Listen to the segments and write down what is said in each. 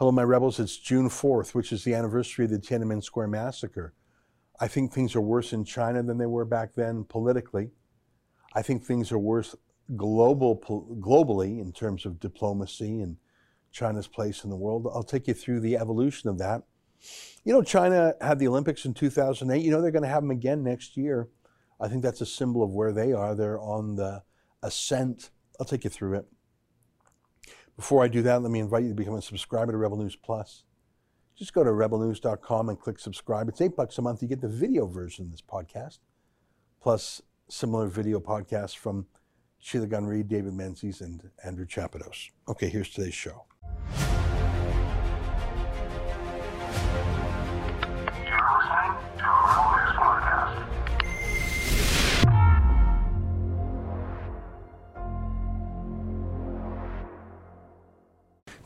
Hello, my rebels. It's June 4th, which is the anniversary of the Tiananmen Square massacre. I think things are worse in China than they were back then politically. I think things are worse global, globally in terms of diplomacy and China's place in the world. I'll take you through the evolution of that. You know, China had the Olympics in 2008. You know, they're going to have them again next year. I think that's a symbol of where they are. They're on the ascent. I'll take you through it. Before I do that, let me invite you to become a subscriber to Rebel News Plus. Just go to rebelnews.com and click subscribe. It's eight bucks a month. You get the video version of this podcast, plus similar video podcasts from Sheila Gunn Reid, David Menzies, and Andrew Chapados. Okay, here's today's show.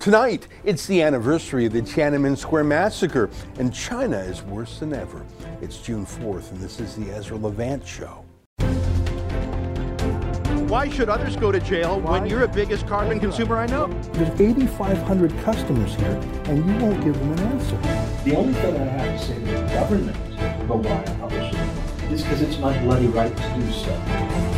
Tonight, it's the anniversary of the Tiananmen Square massacre, and China is worse than ever. It's June 4th, and this is the Ezra Levant Show. Why should others go to jail Why? when you're the biggest carbon consumer I know? There's 8,500 customers here, and you won't give them an answer. The only thing I have to say to the government about why I publish it is because it's my bloody right to do so.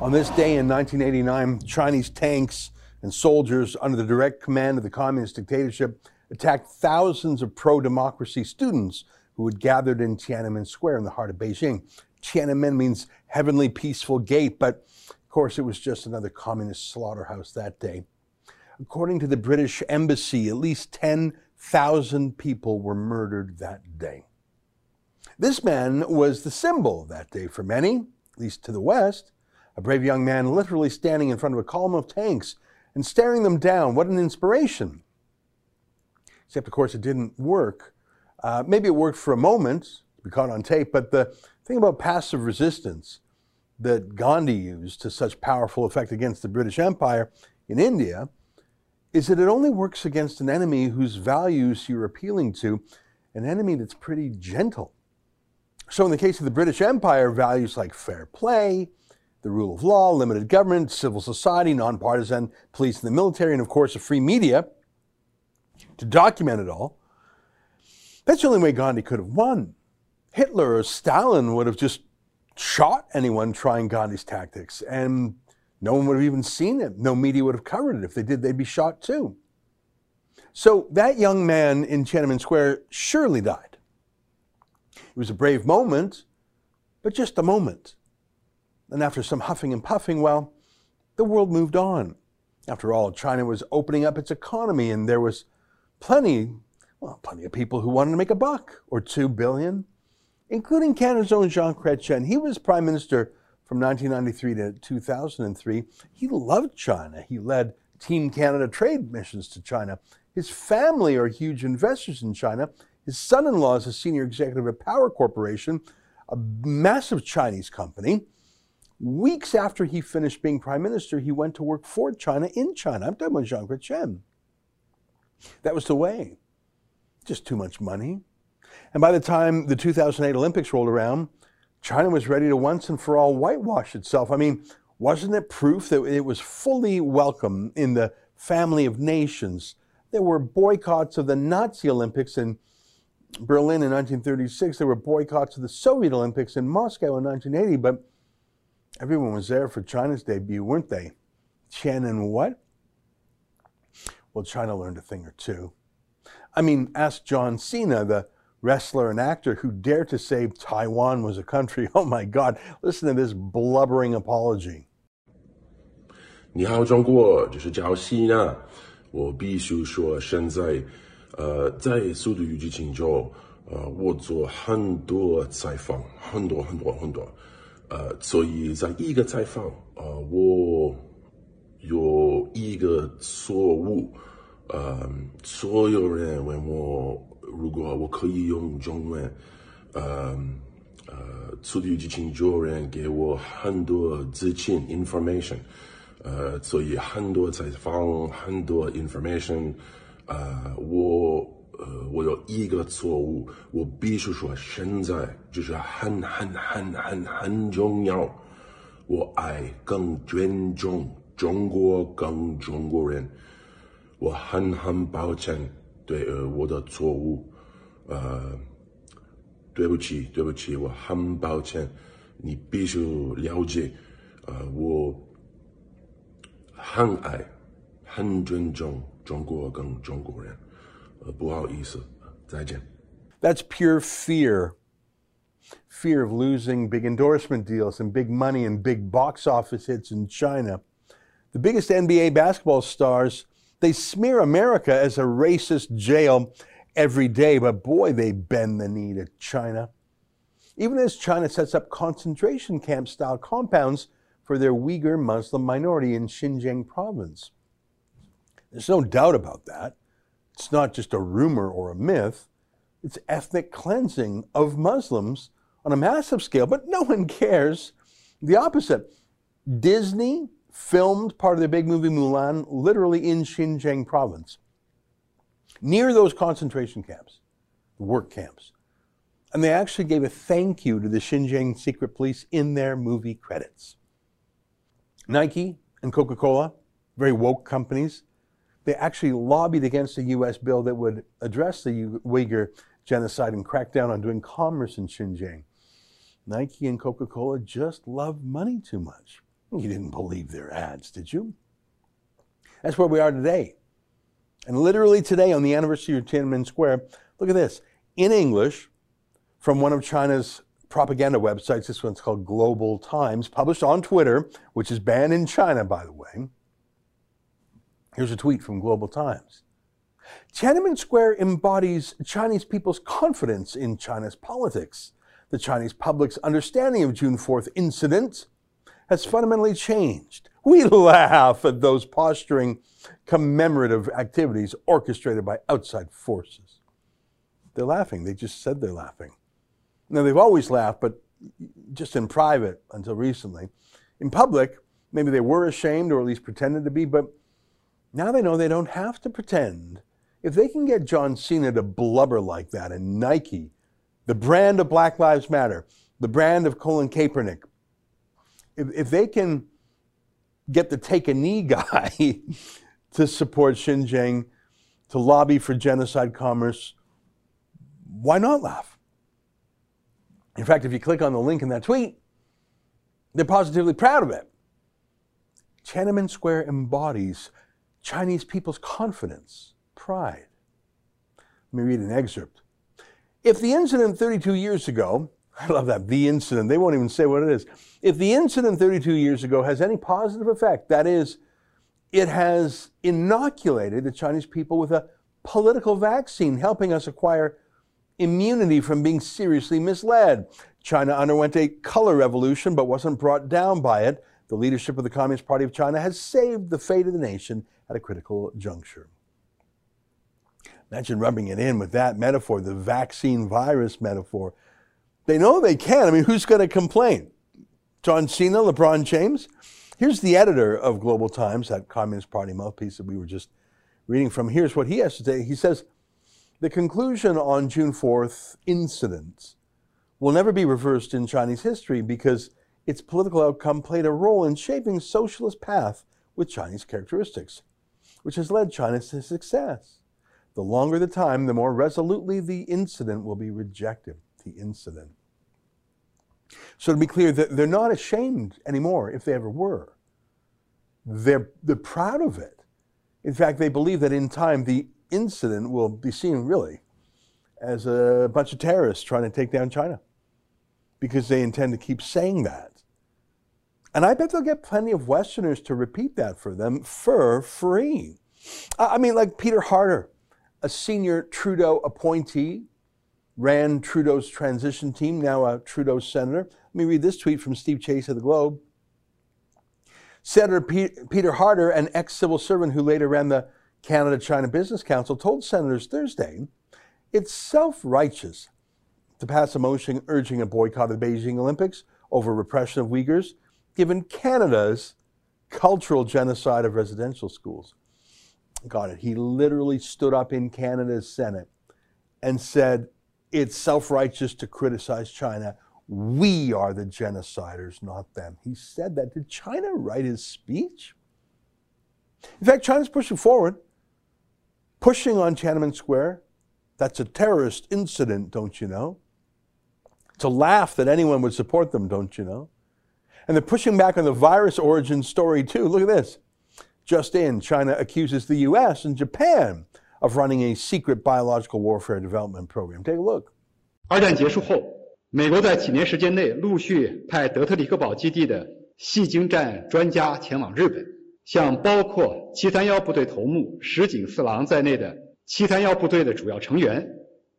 On this day in 1989, Chinese tanks and soldiers under the direct command of the communist dictatorship attacked thousands of pro democracy students who had gathered in Tiananmen Square in the heart of Beijing. Tiananmen means heavenly peaceful gate, but of course it was just another communist slaughterhouse that day. According to the British embassy, at least 10,000 people were murdered that day. This man was the symbol that day for many, at least to the West. A brave young man literally standing in front of a column of tanks and staring them down. What an inspiration. Except, of course, it didn't work. Uh, maybe it worked for a moment, be caught on tape, but the thing about passive resistance that Gandhi used to such powerful effect against the British Empire in India is that it only works against an enemy whose values you're appealing to, an enemy that's pretty gentle. So, in the case of the British Empire, values like fair play, the rule of law, limited government, civil society, nonpartisan police and the military, and of course a free media to document it all. That's the only way Gandhi could have won. Hitler or Stalin would have just shot anyone trying Gandhi's tactics, and no one would have even seen it. No media would have covered it. If they did, they'd be shot too. So that young man in Tiananmen Square surely died. It was a brave moment, but just a moment. And after some huffing and puffing, well, the world moved on. After all, China was opening up its economy and there was plenty, well, plenty of people who wanted to make a buck or two billion, including Canada's own Jean Chrétien. He was prime minister from 1993 to 2003. He loved China. He led Team Canada trade missions to China. His family are huge investors in China. His son in law is a senior executive at Power Corporation, a massive Chinese company. Weeks after he finished being prime minister, he went to work for China in China. I'm talking about. That was the way. Just too much money. And by the time the 2008 Olympics rolled around, China was ready to once and for all whitewash itself. I mean, wasn't it proof that it was fully welcome in the family of nations? There were boycotts of the Nazi Olympics in Berlin in 1936. There were boycotts of the Soviet Olympics in Moscow in 1980. But Everyone was there for China's debut, weren't they? Tiananmen what? Well, China learned a thing or two. I mean, ask John Cena, the wrestler and actor who dared to say Taiwan was a country. Oh my God, listen to this blubbering apology. 你好，中国，这是赵西娜。我必须说，现在，呃，在《速度与激情》中，呃，我做很多采访，很多很多很多。 呃，所以在一个采访，呃，我有一个错误，呃，所有人问我，如果我可以用中文，呃，呃，速度激情有人给我很多资讯 information，呃，所以很多采访，很多 information，呃，我。呃，我有一个错误，我必须说，现在就是很很很很很重要。我爱更尊重中国跟中国人，我很很抱歉对呃我的错误，呃，对不起对不起，我很抱歉，你必须了解，呃，我很爱很尊重中国跟中国人，不好意思，再见。 That's pure fear. Fear of losing big endorsement deals and big money and big box office hits in China. The biggest NBA basketball stars, they smear America as a racist jail every day, but boy, they bend the knee to China. Even as China sets up concentration camp style compounds for their Uyghur Muslim minority in Xinjiang province. There's no doubt about that. It's not just a rumor or a myth. It's ethnic cleansing of Muslims on a massive scale, but no one cares. The opposite. Disney filmed part of their big movie Mulan literally in Xinjiang province, near those concentration camps, work camps. And they actually gave a thank you to the Xinjiang secret police in their movie credits. Nike and Coca Cola, very woke companies, they actually lobbied against a U.S. bill that would address the Uyghur genocide and crack down on doing commerce in Xinjiang. Nike and Coca Cola just love money too much. You didn't believe their ads, did you? That's where we are today. And literally today, on the anniversary of Tiananmen Square, look at this. In English, from one of China's propaganda websites, this one's called Global Times, published on Twitter, which is banned in China, by the way. Here's a tweet from Global Times. Tiananmen Square embodies Chinese people's confidence in China's politics. The Chinese public's understanding of June 4th incident has fundamentally changed. We laugh at those posturing commemorative activities orchestrated by outside forces. They're laughing. They just said they're laughing. Now, they've always laughed, but just in private until recently. In public, maybe they were ashamed or at least pretended to be, but now they know they don't have to pretend. If they can get John Cena to blubber like that and Nike, the brand of Black Lives Matter, the brand of Colin Kaepernick, if, if they can get the take a knee guy to support Xinjiang, to lobby for genocide commerce, why not laugh? In fact, if you click on the link in that tweet, they're positively proud of it. Tiananmen Square embodies Chinese people's confidence, pride. Let me read an excerpt. If the incident 32 years ago, I love that, the incident, they won't even say what it is. If the incident 32 years ago has any positive effect, that is, it has inoculated the Chinese people with a political vaccine, helping us acquire immunity from being seriously misled. China underwent a color revolution but wasn't brought down by it. The leadership of the Communist Party of China has saved the fate of the nation at a critical juncture. Imagine rubbing it in with that metaphor, the vaccine virus metaphor. They know they can. I mean, who's going to complain? John Cena, LeBron James? Here's the editor of Global Times, that Communist Party mouthpiece that we were just reading from. Here's what he has to say. He says, the conclusion on June 4th incident will never be reversed in Chinese history because its political outcome played a role in shaping socialist path with Chinese characteristics, which has led China to success. The longer the time, the more resolutely the incident will be rejected. The incident. So to be clear, they're not ashamed anymore if they ever were. They're, they're proud of it. In fact, they believe that in time the incident will be seen really as a bunch of terrorists trying to take down China because they intend to keep saying that. And I bet they'll get plenty of Westerners to repeat that for them for free. I mean, like Peter Harder, a senior Trudeau appointee, ran Trudeau's transition team, now a Trudeau senator. Let me read this tweet from Steve Chase of the Globe. Senator Peter Harder, an ex civil servant who later ran the Canada China Business Council, told senators Thursday it's self righteous to pass a motion urging a boycott of the Beijing Olympics over repression of Uyghurs, given Canada's cultural genocide of residential schools. Got it. He literally stood up in Canada's Senate and said, It's self righteous to criticize China. We are the genociders, not them. He said that. Did China write his speech? In fact, China's pushing forward, pushing on Tiananmen Square. That's a terrorist incident, don't you know? A laugh that anyone would support them, don't you know? And they're pushing back on the virus origin story, too. Look at this. Just in, China accuses the US and Japan of running a secret biological warfare development program. Take a look. 二战结束后，美国在几年时间内陆续派德特里克堡基地的细晶战专家前往日本，向包括七三幺部队头目石井四郎在内的七三幺部队的主要成员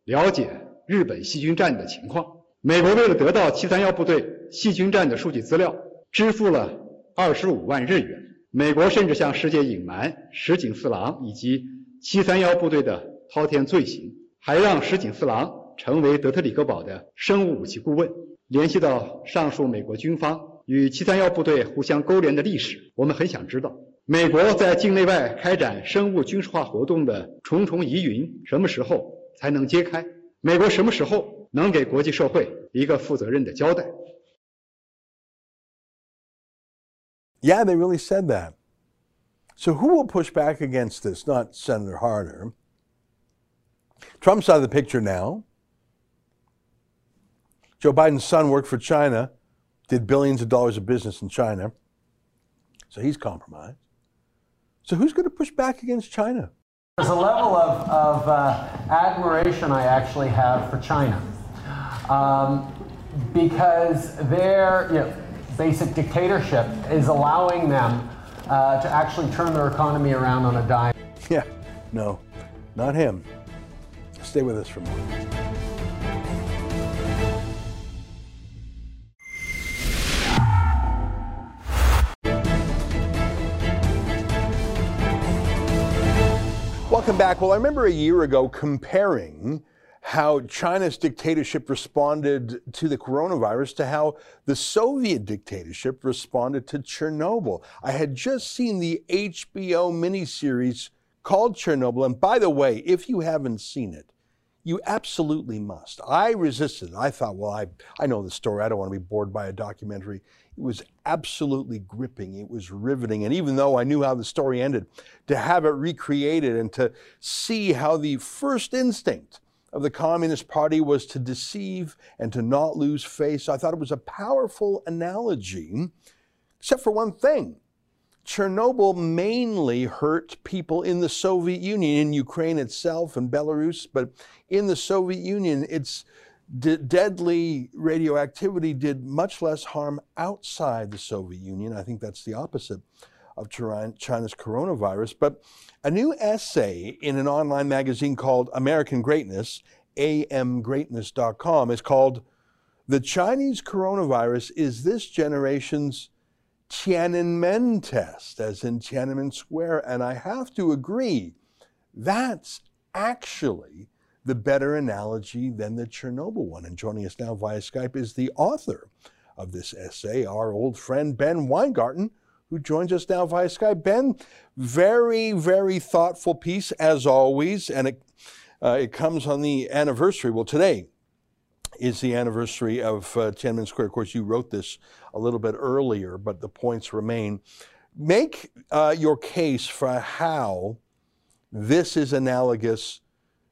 了解日本细菌战的情况。 美国为了得到七三幺部队细菌战的数据资料，支付了二十五万日元。美国甚至向世界隐瞒石井四郎以及七三幺部队的滔天罪行，还让石井四郎成为德特里克堡的生物武器顾问。联系到上述美国军方与七三幺部队互相勾连的历史，我们很想知道，美国在境内外开展生物军事化活动的重重疑云什么时候才能揭开？美国什么时候能给国际社会一个负责任的交代？Yeah, they really said that. So who will push back against this? Not Senator Harder. Trump's out of the picture now. Joe Biden's son worked for China, did billions of dollars of business in China. So he's compromised. So who's going to push back against China? There's a level of, of uh, admiration I actually have for China. Um, because their you know, basic dictatorship is allowing them uh, to actually turn their economy around on a dime. Yeah, no, not him. Stay with us for moment. Welcome back. Well, I remember a year ago comparing how China's dictatorship responded to the coronavirus to how the Soviet dictatorship responded to Chernobyl. I had just seen the HBO miniseries called Chernobyl. And by the way, if you haven't seen it, you absolutely must. I resisted. I thought, well, I, I know the story. I don't want to be bored by a documentary. It was absolutely gripping. It was riveting. And even though I knew how the story ended, to have it recreated and to see how the first instinct of the Communist Party was to deceive and to not lose face. I thought it was a powerful analogy, except for one thing. Chernobyl mainly hurt people in the Soviet Union, in Ukraine itself and Belarus, but in the Soviet Union, its deadly radioactivity did much less harm outside the Soviet Union. I think that's the opposite of China's coronavirus. But a new essay in an online magazine called American Greatness, amgreatness.com, is called The Chinese Coronavirus is This Generation's Tiananmen Test, as in Tiananmen Square. And I have to agree, that's actually the better analogy than the Chernobyl one. And joining us now via Skype is the author of this essay, our old friend Ben Weingarten, who joins us now via Skype. Ben, very, very thoughtful piece as always, and it, uh, it comes on the anniversary. Well, today is the anniversary of uh, Tiananmen Square. Of course, you wrote this a little bit earlier, but the points remain. Make uh, your case for how this is analogous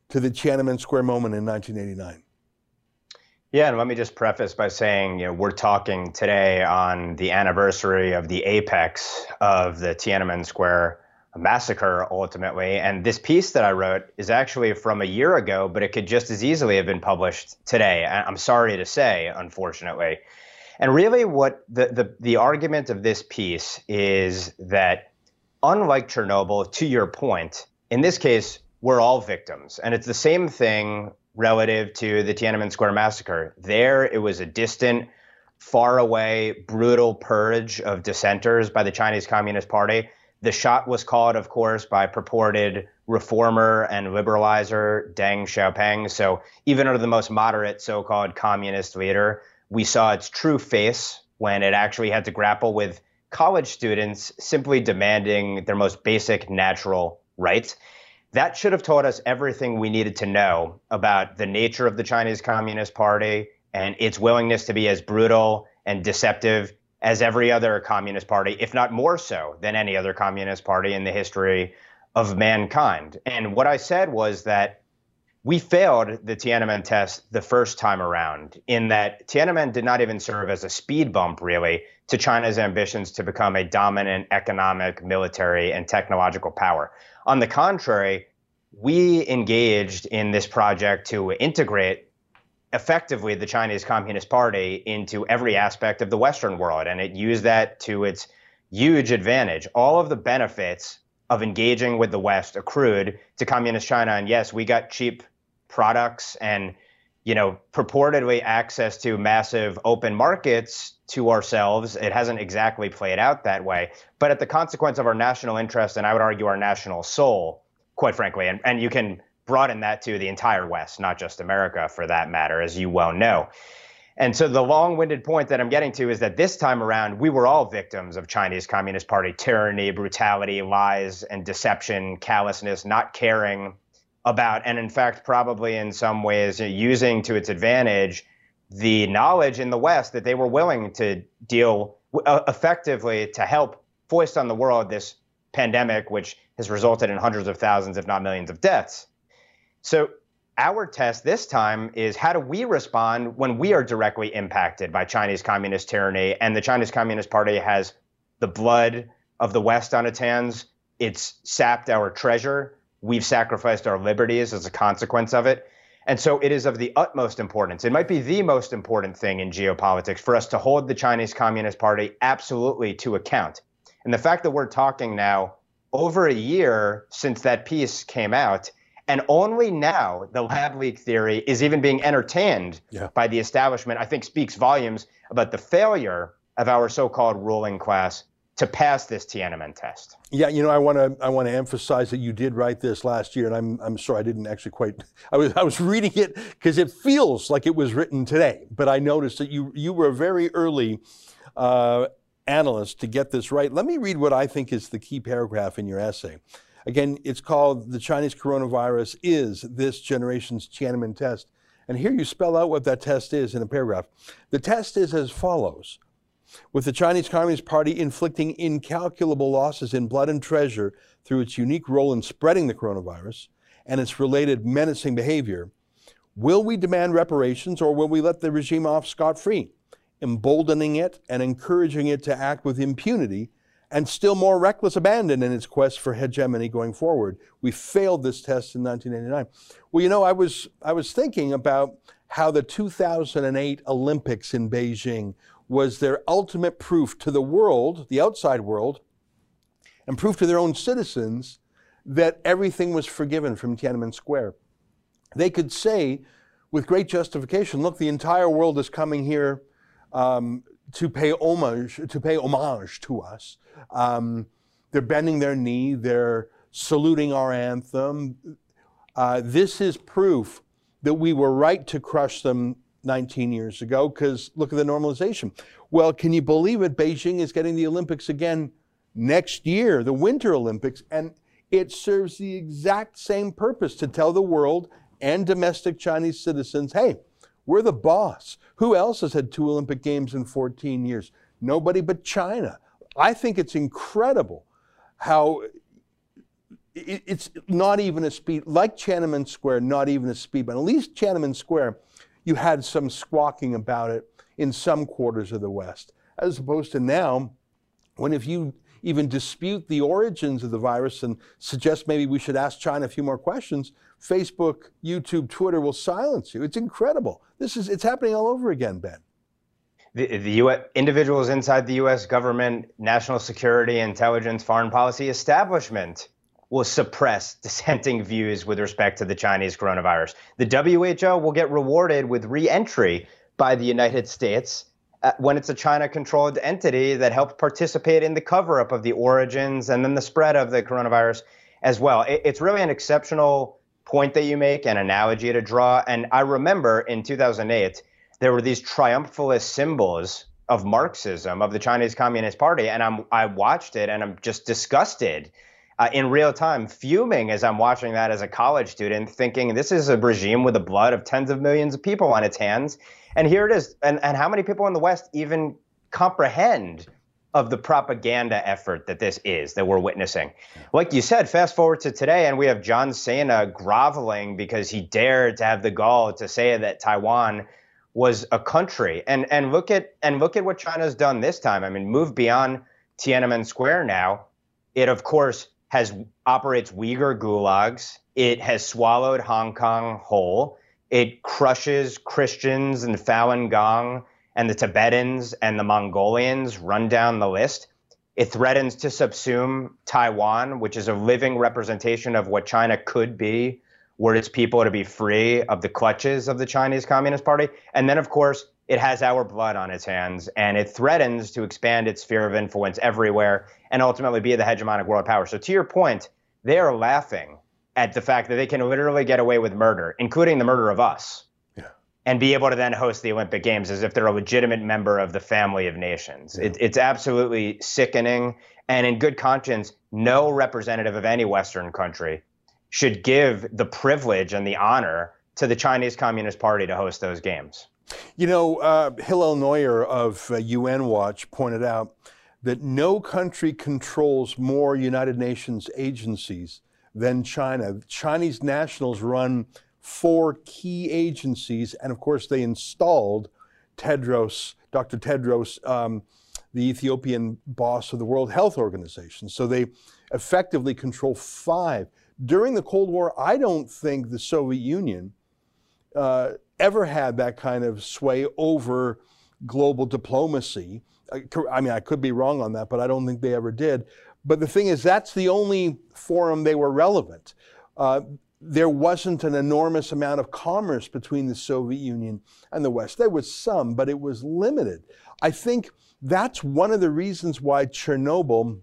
to the Tiananmen Square moment in 1989. Yeah, and let me just preface by saying, you know, we're talking today on the anniversary of the apex of the Tiananmen Square massacre ultimately. And this piece that I wrote is actually from a year ago, but it could just as easily have been published today. I'm sorry to say, unfortunately. And really what the, the, the argument of this piece is that unlike Chernobyl, to your point, in this case, we're all victims. And it's the same thing relative to the Tiananmen Square massacre. There, it was a distant, far away, brutal purge of dissenters by the Chinese Communist Party. The shot was called, of course, by purported reformer and liberalizer Deng Xiaoping. So even under the most moderate so called communist leader, we saw its true face when it actually had to grapple with college students simply demanding their most basic natural rights. That should have taught us everything we needed to know about the nature of the Chinese Communist Party and its willingness to be as brutal and deceptive as every other communist party, if not more so than any other communist party in the history of mankind. And what I said was that we failed the Tiananmen test the first time around, in that Tiananmen did not even serve as a speed bump, really, to China's ambitions to become a dominant economic, military, and technological power. On the contrary, we engaged in this project to integrate effectively the Chinese Communist Party into every aspect of the Western world, and it used that to its huge advantage. All of the benefits of engaging with the West accrued to communist China, and yes, we got cheap products and you know purportedly access to massive open markets to ourselves. It hasn't exactly played out that way, but at the consequence of our national interest, and I would argue our national soul, quite frankly, and, and you can broaden that to the entire West, not just America for that matter, as you well know. And so the long-winded point that I'm getting to is that this time around, we were all victims of Chinese Communist Party tyranny, brutality, lies, and deception, callousness, not caring about, and in fact, probably in some ways using to its advantage the knowledge in the West that they were willing to deal uh, effectively to help foist on the world this pandemic, which has resulted in hundreds of thousands, if not millions, of deaths. So, our test this time is how do we respond when we are directly impacted by Chinese communist tyranny and the Chinese Communist Party has the blood of the West on its hands? It's sapped our treasure. We've sacrificed our liberties as a consequence of it. And so it is of the utmost importance. It might be the most important thing in geopolitics for us to hold the Chinese Communist Party absolutely to account. And the fact that we're talking now over a year since that piece came out and only now the lab leak theory is even being entertained yeah. by the establishment, I think speaks volumes about the failure of our so-called ruling class to pass this Tiananmen test. Yeah, you know, I want to I want to emphasize that you did write this last year, and I'm I'm sorry I didn't actually quite. I was I was reading it because it feels like it was written today, but I noticed that you you were a very early uh, analyst to get this right. Let me read what I think is the key paragraph in your essay. Again, it's called The Chinese Coronavirus is This Generation's Tiananmen Test. And here you spell out what that test is in a paragraph. The test is as follows With the Chinese Communist Party inflicting incalculable losses in blood and treasure through its unique role in spreading the coronavirus and its related menacing behavior, will we demand reparations or will we let the regime off scot free, emboldening it and encouraging it to act with impunity and still more reckless abandon in its quest for hegemony going forward. We failed this test in 1989. Well, you know, I was I was thinking about how the 2008 Olympics in Beijing was their ultimate proof to the world, the outside world, and proof to their own citizens that everything was forgiven from Tiananmen Square. They could say with great justification, look, the entire world is coming here um, to pay homage to pay homage to us. Um, they're bending their knee. They're saluting our anthem. Uh, this is proof that we were right to crush them 19 years ago because look at the normalization. Well, can you believe it? Beijing is getting the Olympics again next year, the Winter Olympics, and it serves the exact same purpose to tell the world and domestic Chinese citizens hey, we're the boss. Who else has had two Olympic Games in 14 years? Nobody but China. I think it's incredible how it's not even a speed, like Tiananmen Square, not even a speed but At least Tiananmen Square, you had some squawking about it in some quarters of the West, as opposed to now, when if you even dispute the origins of the virus and suggest maybe we should ask China a few more questions, Facebook, YouTube, Twitter will silence you. It's incredible. This is it's happening all over again, Ben. The, the US, individuals inside the U.S. government, national security, intelligence, foreign policy establishment will suppress dissenting views with respect to the Chinese coronavirus. The WHO will get rewarded with re-entry by the United States uh, when it's a China controlled entity that helped participate in the cover up of the origins and then the spread of the coronavirus as well. It, it's really an exceptional point that you make, an analogy to draw. And I remember in 2008, there were these triumphalist symbols of Marxism, of the Chinese Communist Party. And I'm, I watched it and I'm just disgusted uh, in real time, fuming as I'm watching that as a college student, thinking this is a regime with the blood of tens of millions of people on its hands. And here it is. And, and how many people in the West even comprehend of the propaganda effort that this is that we're witnessing. Like you said, fast forward to today, and we have John Cena groveling because he dared to have the gall to say that Taiwan was a country. And and look at and look at what China's done this time. I mean, move beyond Tiananmen Square now. It of course has operates Uyghur gulags. It has swallowed Hong Kong whole. It crushes Christians and Falun Gong and the Tibetans and the Mongolians run down the list. It threatens to subsume Taiwan, which is a living representation of what China could be were its people to be free of the clutches of the Chinese Communist Party. And then, of course, it has our blood on its hands and it threatens to expand its sphere of influence everywhere and ultimately be the hegemonic world power. So, to your point, they are laughing at the fact that they can literally get away with murder, including the murder of us and be able to then host the Olympic Games as if they're a legitimate member of the family of nations. Yeah. It, it's absolutely sickening. And in good conscience, no representative of any Western country should give the privilege and the honor to the Chinese Communist Party to host those games. You know, uh, Hillel Neuer of uh, UN Watch pointed out that no country controls more United Nations agencies than China. Chinese nationals run four key agencies, and of course, they installed Tedros, Dr. Tedros, um, the Ethiopian boss of the World Health Organization. So they effectively control five. During the Cold War, I don't think the Soviet Union uh, ever had that kind of sway over global diplomacy. I mean, I could be wrong on that, but I don't think they ever did. But the thing is, that's the only forum they were relevant. Uh, there wasn't an enormous amount of commerce between the Soviet Union and the West. There was some, but it was limited. I think that's one of the reasons why Chernobyl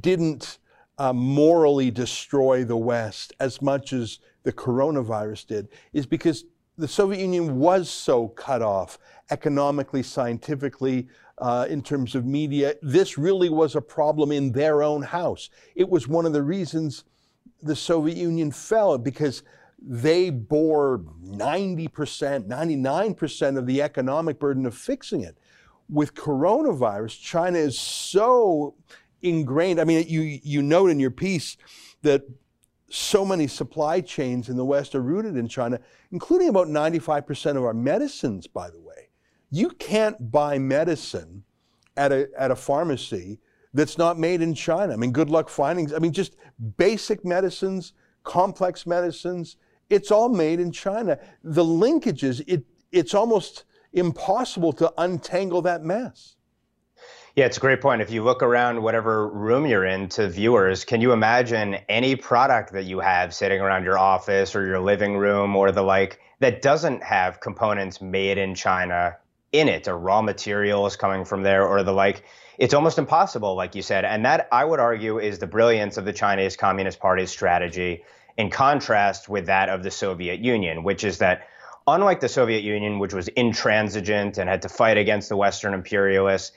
didn't uh, morally destroy the West as much as the coronavirus did, is because the Soviet Union was so cut off economically, scientifically, uh, in terms of media. This really was a problem in their own house. It was one of the reasons the Soviet Union fell because they bore 90%, 99% of the economic burden of fixing it. With coronavirus, China is so ingrained. I mean, you, you note in your piece that so many supply chains in the West are rooted in China, including about 95% of our medicines, by the way. You can't buy medicine at a, at a pharmacy that's not made in China. I mean, good luck finding, I mean, just basic medicines, complex medicines, it's all made in China. The linkages, it, it's almost impossible to untangle that mess. Yeah, it's a great point. If you look around whatever room you're in to viewers, can you imagine any product that you have sitting around your office or your living room or the like that doesn't have components made in China in it or raw materials coming from there or the like? it's almost impossible, like you said. And that, I would argue, is the brilliance of the Chinese Communist Party's strategy in contrast with that of the Soviet Union, which is that unlike the Soviet Union, which was intransigent and had to fight against the Western imperialists,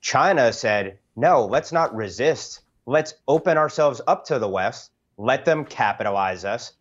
China said, no, let's not resist. Let's open ourselves up to the West, let them capitalize us,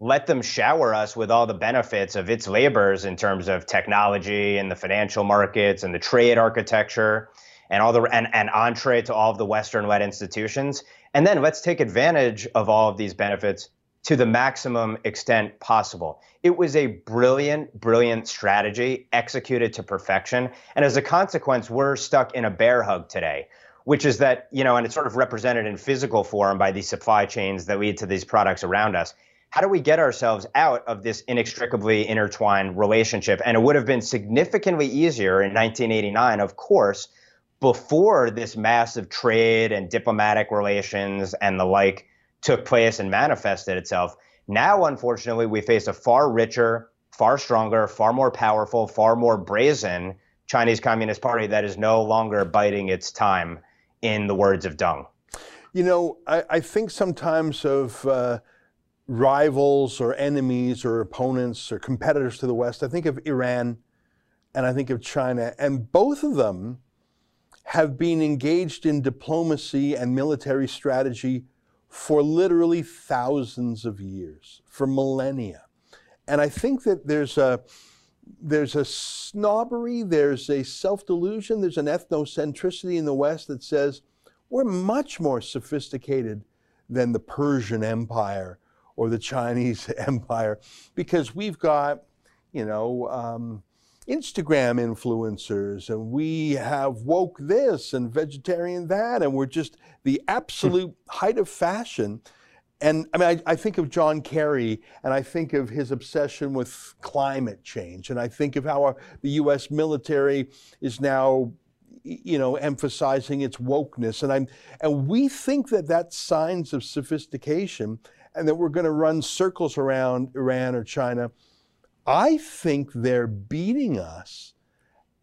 let them shower us with all the benefits of its labors in terms of technology and the financial markets and the trade architecture and all the and, and entree to all of the Western-led institutions. And then let's take advantage of all of these benefits to the maximum extent possible. It was a brilliant, brilliant strategy executed to perfection. And as a consequence, we're stuck in a bear hug today, which is that, you know, and it's sort of represented in physical form by these supply chains that lead to these products around us. How do we get ourselves out of this inextricably intertwined relationship? And it would have been significantly easier in 1989, of course, before this massive trade and diplomatic relations and the like took place and manifested itself. Now, unfortunately, we face a far richer, far stronger, far more powerful, far more brazen Chinese Communist Party that is no longer biding its time, in the words of Deng. You know, I, I think sometimes of uh, rivals or enemies or opponents or competitors to the West, I think of Iran and I think of China, and both of them have been engaged in diplomacy and military strategy for literally thousands of years, for millennia. And I think that there's a, there's a snobbery, there's a self delusion, there's an ethnocentricity in the West that says we're much more sophisticated than the Persian Empire or the Chinese Empire because we've got, you know, um, Instagram influencers and we have woke this and vegetarian that, and we're just the hmm. absolute height of fashion. And I mean, I, I, think of John Kerry and I think of his obsession with climate change. And I think of how our, the US military is now, you know, emphasizing its wokeness. And, I'm, and we think that that's signs of sophistication and that we're going to run circles around Iran or China. I think they're beating us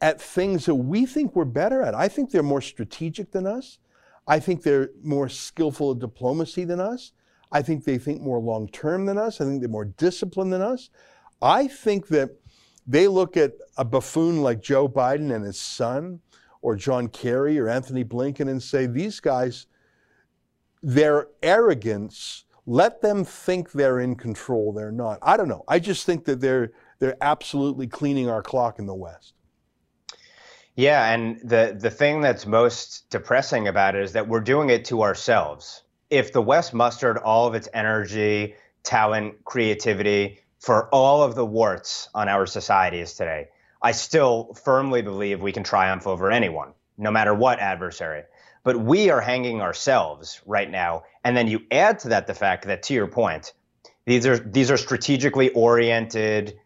at things that we think we're better at. I think they're more strategic than us. I think they're more skillful at diplomacy than us. I think they think more long term than us. I think they're more disciplined than us. I think that they look at a buffoon like Joe Biden and his son, or John Kerry or Antony Blinken, and say, these guys, their arrogance, let them think they're in control. They're not. I don't know. I just think that they're they're absolutely cleaning our clock in the West. Yeah, and the the thing that's most depressing about it is that we're doing it to ourselves if the West mustered all of its energy, talent, creativity for all of the warts on our societies today, I still firmly believe we can triumph over anyone, no matter what adversary. But we are hanging ourselves right now. And then you add to that the fact that, to your point, these are these are strategically oriented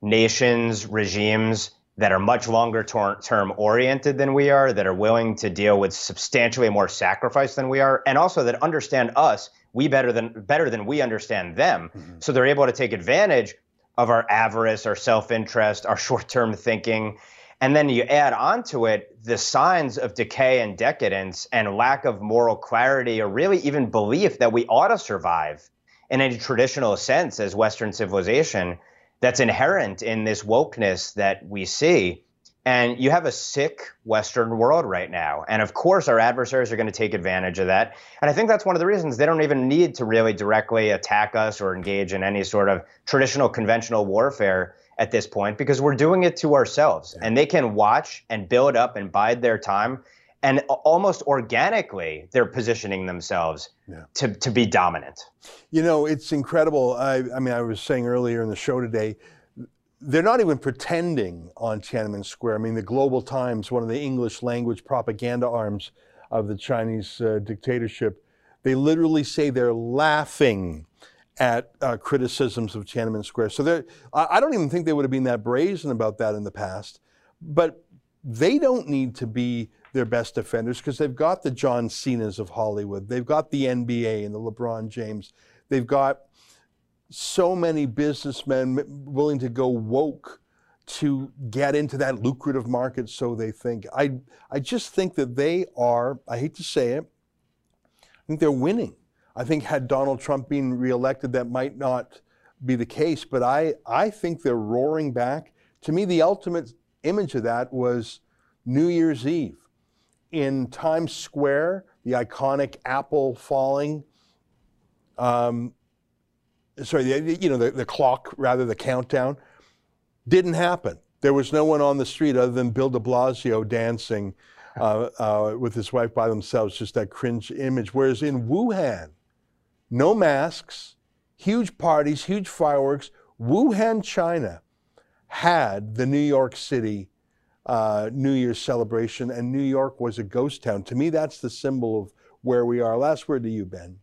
nations, regimes that are much longer term oriented than we are, that are willing to deal with substantially more sacrifice than we are, and also that understand us we better than better than we understand them. Mm-hmm. So they're able to take advantage of our avarice, our self-interest, our short-term thinking. And then you add onto it the signs of decay and decadence and lack of moral clarity or really even belief that we ought to survive in a traditional sense as Western civilization that's inherent in this wokeness that we see. And you have a sick Western world right now. And of course, our adversaries are going to take advantage of that. And I think that's one of the reasons they don't even need to really directly attack us or engage in any sort of traditional conventional warfare at this point because we're doing it to ourselves. Yeah. And they can watch and build up and bide their time and almost organically they're positioning themselves yeah. to, to be dominant you know it's incredible I, I mean i was saying earlier in the show today they're not even pretending on tiananmen square i mean the global times one of the english language propaganda arms of the chinese uh, dictatorship they literally say they're laughing at uh, criticisms of tiananmen square so i don't even think they would have been that brazen about that in the past but they don't need to be their best defenders because they've got the John Cena's of Hollywood. They've got the NBA and the LeBron James. They've got so many businessmen willing to go woke to get into that lucrative market, so they think. I, I just think that they are, I hate to say it, I think they're winning. I think had Donald Trump been reelected, that might not be the case, but I, I think they're roaring back. To me, the ultimate image of that was New Year's Eve in Times Square, the iconic apple falling. Um, sorry, the, you know, the, the clock, rather, the countdown, didn't happen. There was no one on the street other than Bill de Blasio dancing uh, uh, with his wife by themselves, just that cringe image. Whereas in Wuhan, no masks, huge parties, huge fireworks. Wuhan, China had the New York City uh, New Year's celebration, and New York was a ghost town. To me, that's the symbol of where we are. Last word to you, Ben.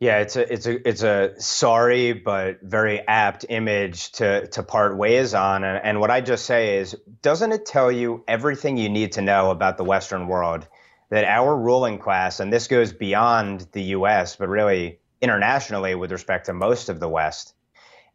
Yeah, it's a it's a it's a sorry but very apt image to to part ways on. And, and what I just say is, doesn't it tell you everything you need to know about the Western world that our ruling class, and this goes beyond the U.S. but really internationally with respect to most of the West,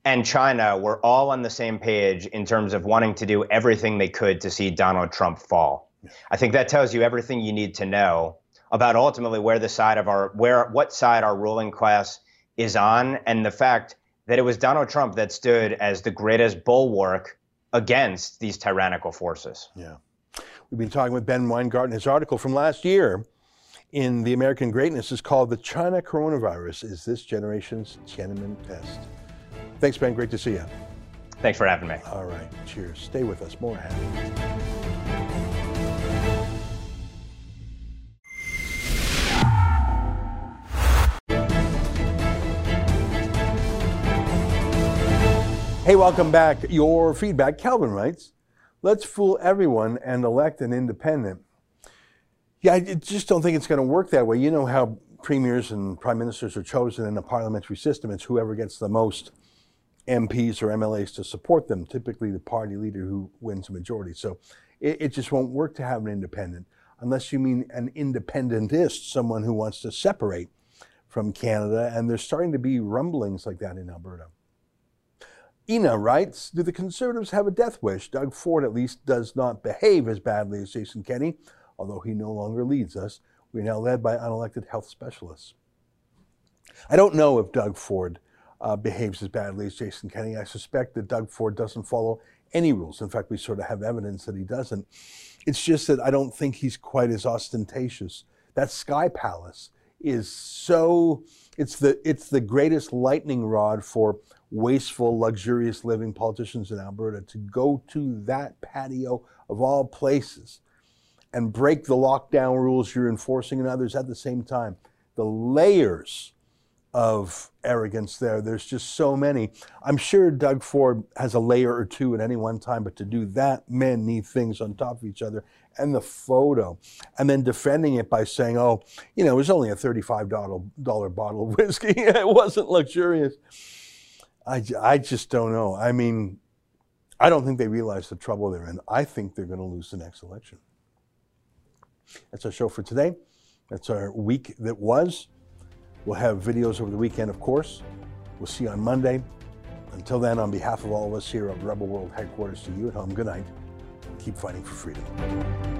and China were all on the same page in terms of wanting to do everything they could to see Donald Trump fall. I think that tells you everything you need to know about ultimately where the side of our where what side our ruling class is on and the fact that it was Donald Trump that stood as the greatest bulwark against these tyrannical forces. Yeah. We've been talking with Ben Weingarten. His article from last year in The American Greatness is called The China Coronavirus Is This Generation's Tiananmen Test. Thanks, Ben. Great to see you. Thanks for having me. All right. Cheers. Stay with us. More ahead. Hey, welcome back. Your feedback, Calvin writes, let's fool everyone and elect an independent. Yeah, I just don't think it's going to work that way. You know how premiers and prime ministers are chosen in a parliamentary system. It's whoever gets the most MPs or MLAs to support them, typically the party leader who wins a majority. So it, it just won't work to have an independent unless you mean an independentist, someone who wants to separate from Canada. And there's starting to be rumblings like that in Alberta. Ina writes, do the Conservatives have a death wish? Doug Ford at least does not behave as badly as Jason Kenney, although he no longer leads us. We're now led by unelected health specialists. I don't know if Doug Ford uh, behaves as badly as Jason Kenney. I suspect that Doug Ford doesn't follow any rules. In fact, we sort of have evidence that he doesn't. It's just that I don't think he's quite as ostentatious. That Sky Palace is so it's the it's the greatest lightning rod for wasteful, luxurious living politicians in Alberta to go to that patio of all places and break the lockdown rules you're enforcing and others at the same time. The layers of arrogance there, there's just so many. I'm sure Doug Ford has a layer or two at any one time, but to do that many things on top of each other and the photo, and then defending it by saying, oh, you know, it was only a $35 bottle of whiskey, it wasn't luxurious I, I just don't know. I mean, I don't think they realize the trouble they're in. I think they're going to lose the next election. That's our show for today. That's our week that was. We'll have videos over the weekend, of course. We'll see you on Monday. Until then, on behalf of all of us here at Rebel World headquarters to you at home, good night. Keep fighting for freedom.